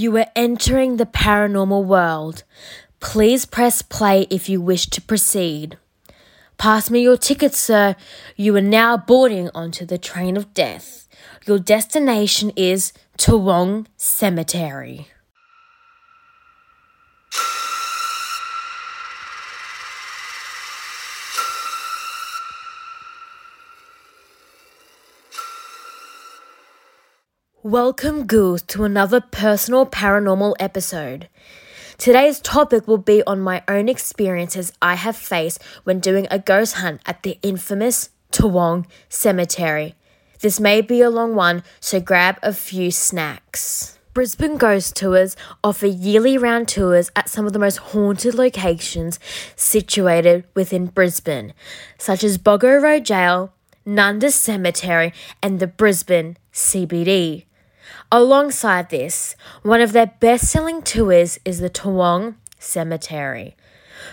You are entering the paranormal world. Please press play if you wish to proceed. Pass me your ticket, sir. You are now boarding onto the train of death. Your destination is Toowong Cemetery. Welcome, ghouls, to another personal paranormal episode. Today's topic will be on my own experiences I have faced when doing a ghost hunt at the infamous Toowong Cemetery. This may be a long one, so grab a few snacks. Brisbane Ghost Tours offer yearly round tours at some of the most haunted locations situated within Brisbane, such as Boggo Road Jail, Nunda Cemetery, and the Brisbane CBD. Alongside this, one of their best selling tours is the Toowong Cemetery.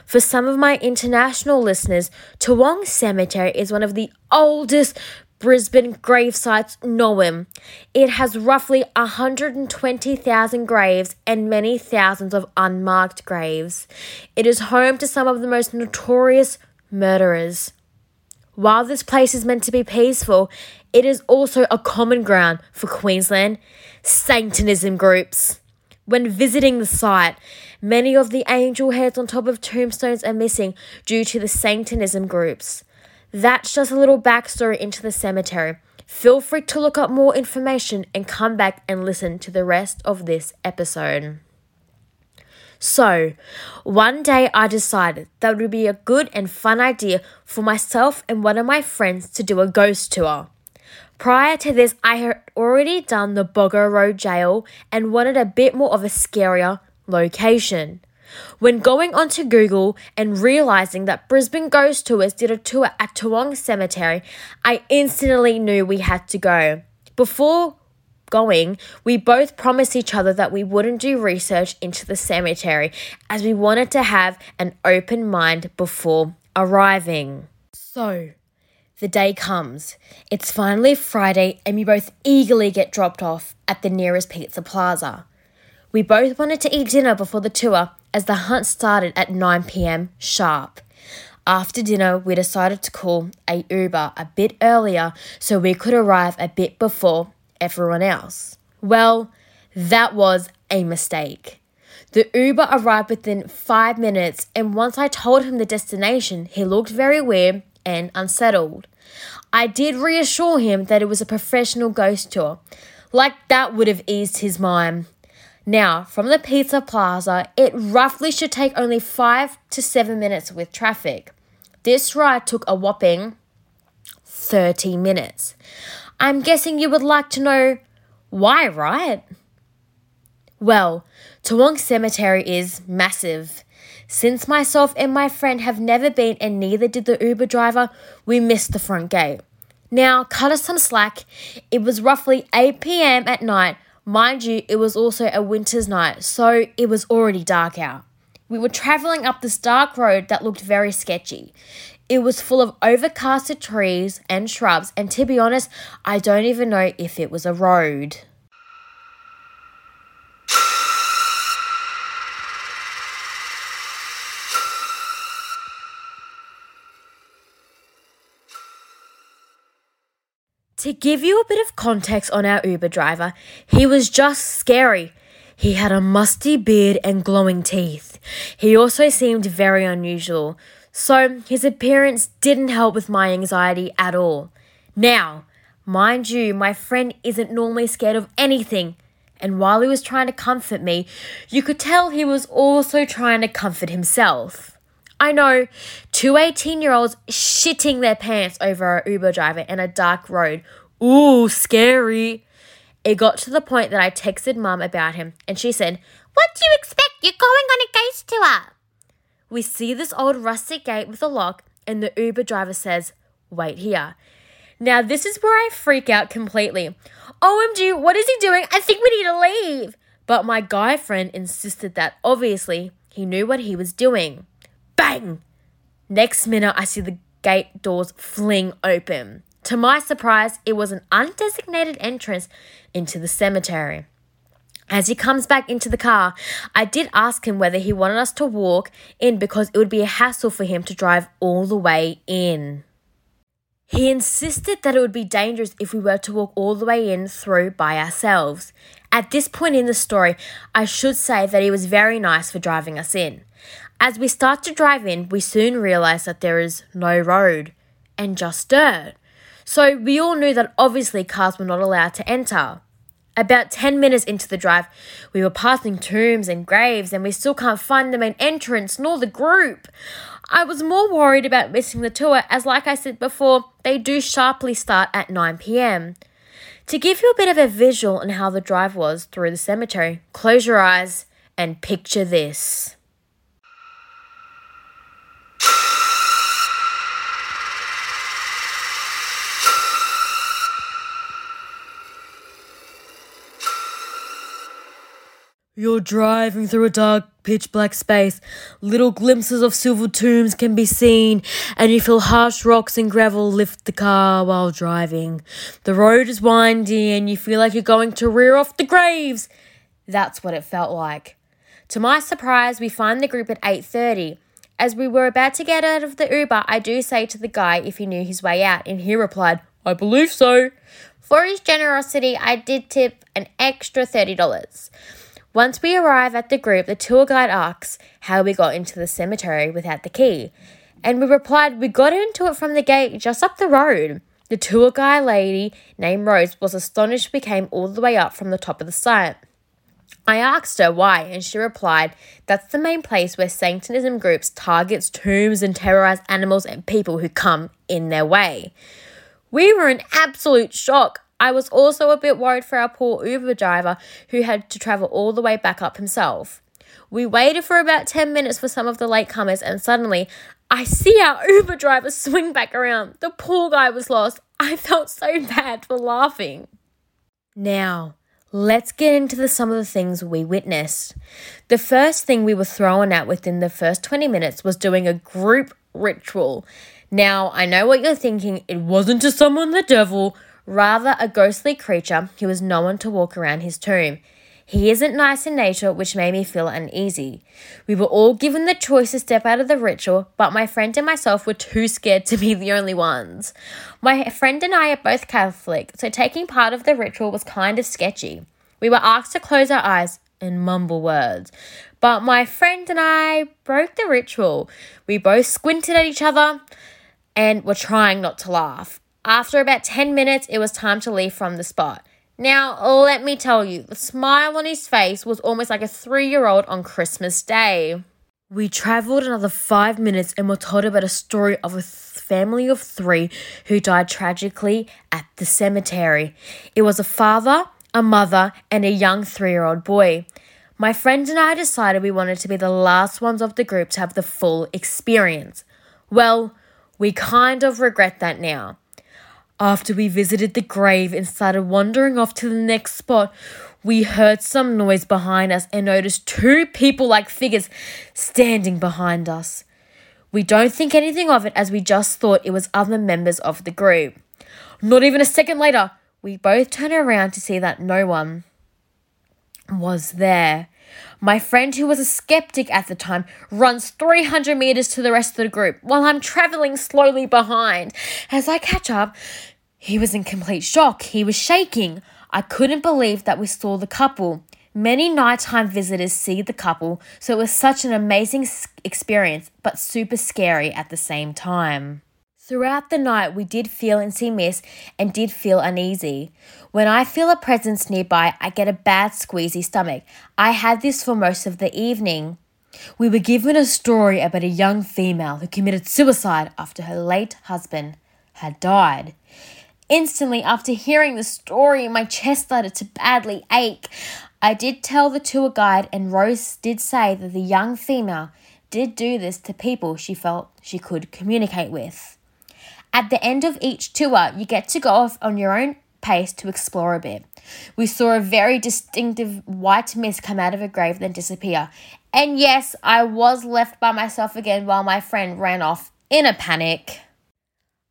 For some of my international listeners, Toowong Cemetery is one of the oldest Brisbane grave sites known. It has roughly 120,000 graves and many thousands of unmarked graves. It is home to some of the most notorious murderers. While this place is meant to be peaceful, it is also a common ground for Queensland Satanism groups. When visiting the site, many of the angel heads on top of tombstones are missing due to the Satanism groups. That's just a little backstory into the cemetery. Feel free to look up more information and come back and listen to the rest of this episode. So, one day I decided that it would be a good and fun idea for myself and one of my friends to do a ghost tour. Prior to this, I had already done the Boggo Road Jail and wanted a bit more of a scarier location. When going onto Google and realizing that Brisbane Ghost Tours did a tour at Toowong Cemetery, I instantly knew we had to go. Before going, we both promised each other that we wouldn't do research into the cemetery as we wanted to have an open mind before arriving. So, the day comes. It's finally Friday, and we both eagerly get dropped off at the nearest pizza plaza. We both wanted to eat dinner before the tour as the hunt started at 9 pm sharp. After dinner, we decided to call a Uber a bit earlier so we could arrive a bit before everyone else. Well, that was a mistake. The Uber arrived within five minutes, and once I told him the destination, he looked very weird and unsettled. I did reassure him that it was a professional ghost tour, like that would have eased his mind. Now, from the Pizza Plaza, it roughly should take only five to seven minutes with traffic. This ride took a whopping 30 minutes. I'm guessing you would like to know why, right? Well, Toowong Cemetery is massive. Since myself and my friend have never been and neither did the Uber driver, we missed the front gate. Now, cut us some slack. It was roughly 8 pm at night. Mind you, it was also a winter's night, so it was already dark out. We were traveling up this dark road that looked very sketchy. It was full of overcasted trees and shrubs, and to be honest, I don't even know if it was a road. To give you a bit of context on our Uber driver, he was just scary. He had a musty beard and glowing teeth. He also seemed very unusual, so his appearance didn't help with my anxiety at all. Now, mind you, my friend isn't normally scared of anything, and while he was trying to comfort me, you could tell he was also trying to comfort himself. I know, two 18 year olds shitting their pants over a Uber driver in a dark road. Ooh, scary. It got to the point that I texted mum about him, and she said, What do you expect? You're going on a ghost tour. We see this old rustic gate with a lock, and the Uber driver says, Wait here. Now, this is where I freak out completely. OMG, what is he doing? I think we need to leave. But my guy friend insisted that obviously he knew what he was doing. Bang! Next minute, I see the gate doors fling open. To my surprise, it was an undesignated entrance into the cemetery. As he comes back into the car, I did ask him whether he wanted us to walk in because it would be a hassle for him to drive all the way in. He insisted that it would be dangerous if we were to walk all the way in through by ourselves. At this point in the story, I should say that he was very nice for driving us in. As we start to drive in, we soon realize that there is no road and just dirt. So we all knew that obviously cars were not allowed to enter. About 10 minutes into the drive, we were passing tombs and graves, and we still can't find the main entrance nor the group. I was more worried about missing the tour, as, like I said before, they do sharply start at 9 pm. To give you a bit of a visual on how the drive was through the cemetery, close your eyes and picture this. You're driving through a dark, pitch black space. Little glimpses of silver tombs can be seen, and you feel harsh rocks and gravel lift the car while driving. The road is windy, and you feel like you're going to rear off the graves. That's what it felt like. To my surprise, we find the group at 8:30. As we were about to get out of the Uber, I do say to the guy if he knew his way out, and he replied, "I believe so." For his generosity, I did tip an extra $30. Once we arrive at the group, the tour guide asks how we got into the cemetery without the key. And we replied, We got into it from the gate just up the road. The tour guide lady named Rose was astonished we came all the way up from the top of the site. I asked her why, and she replied, That's the main place where Satanism groups targets tombs and terrorize animals and people who come in their way. We were in absolute shock. I was also a bit worried for our poor Uber driver who had to travel all the way back up himself. We waited for about 10 minutes for some of the latecomers, and suddenly I see our Uber driver swing back around. The poor guy was lost. I felt so bad for laughing. Now, let's get into the, some of the things we witnessed. The first thing we were thrown at within the first 20 minutes was doing a group ritual. Now, I know what you're thinking, it wasn't to summon the devil rather a ghostly creature who was known to walk around his tomb. He isn't nice in nature, which made me feel uneasy. We were all given the choice to step out of the ritual, but my friend and myself were too scared to be the only ones. My friend and I are both Catholic, so taking part of the ritual was kind of sketchy. We were asked to close our eyes and mumble words, but my friend and I broke the ritual. We both squinted at each other and were trying not to laugh. After about 10 minutes, it was time to leave from the spot. Now, let me tell you, the smile on his face was almost like a three year old on Christmas Day. We travelled another five minutes and were told about a story of a th- family of three who died tragically at the cemetery. It was a father, a mother, and a young three year old boy. My friend and I decided we wanted to be the last ones of the group to have the full experience. Well, we kind of regret that now. After we visited the grave and started wandering off to the next spot, we heard some noise behind us and noticed two people like figures standing behind us. We don't think anything of it as we just thought it was other members of the group. Not even a second later, we both turn around to see that no one was there. My friend, who was a skeptic at the time, runs 300 meters to the rest of the group while I'm traveling slowly behind. As I catch up, he was in complete shock. He was shaking. I couldn't believe that we saw the couple. Many nighttime visitors see the couple, so it was such an amazing experience, but super scary at the same time. Throughout the night, we did feel and see mist and did feel uneasy. When I feel a presence nearby, I get a bad squeezy stomach. I had this for most of the evening. We were given a story about a young female who committed suicide after her late husband had died. Instantly, after hearing the story, my chest started to badly ache. I did tell the tour guide, and Rose did say that the young female did do this to people she felt she could communicate with. At the end of each tour, you get to go off on your own pace to explore a bit. We saw a very distinctive white mist come out of a grave, then disappear. And yes, I was left by myself again while my friend ran off in a panic.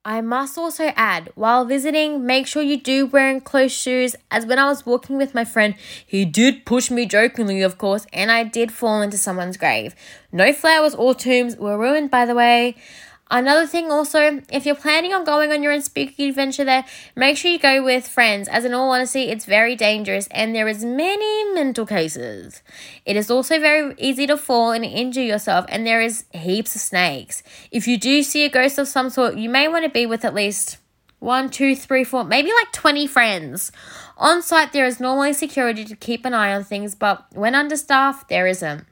I must also add, while visiting, make sure you do wear enclosed shoes. As when I was walking with my friend, he did push me jokingly, of course, and I did fall into someone's grave. No flowers or tombs were ruined, by the way. Another thing also, if you're planning on going on your own spooky adventure there, make sure you go with friends, as in all honesty, it's very dangerous and there is many mental cases. It is also very easy to fall and injure yourself and there is heaps of snakes. If you do see a ghost of some sort, you may want to be with at least one, two, three, four, maybe like 20 friends. On site, there is normally security to keep an eye on things, but when understaffed, there isn't.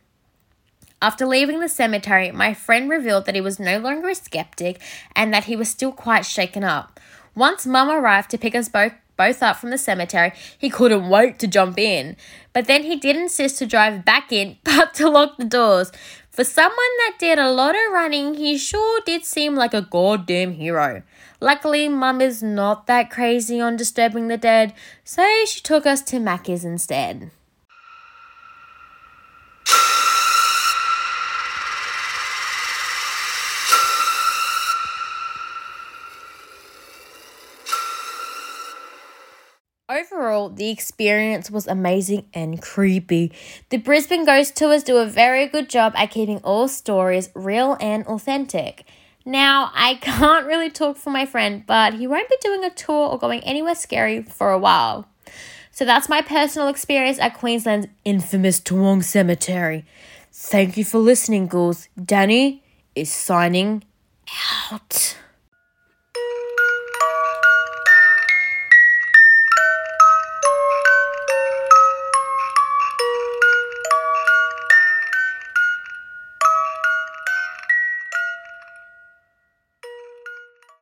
After leaving the cemetery, my friend revealed that he was no longer a skeptic and that he was still quite shaken up. Once Mum arrived to pick us both both up from the cemetery, he couldn't wait to jump in. But then he did insist to drive back in, but to lock the doors. For someone that did a lot of running, he sure did seem like a goddamn hero. Luckily, Mum is not that crazy on disturbing the dead, so she took us to Mackie's instead. Overall, the experience was amazing and creepy. The Brisbane Ghost Tours do a very good job at keeping all stories real and authentic. Now, I can't really talk for my friend, but he won't be doing a tour or going anywhere scary for a while. So that's my personal experience at Queensland's infamous Toowong Cemetery. Thank you for listening, ghouls. Danny is signing out.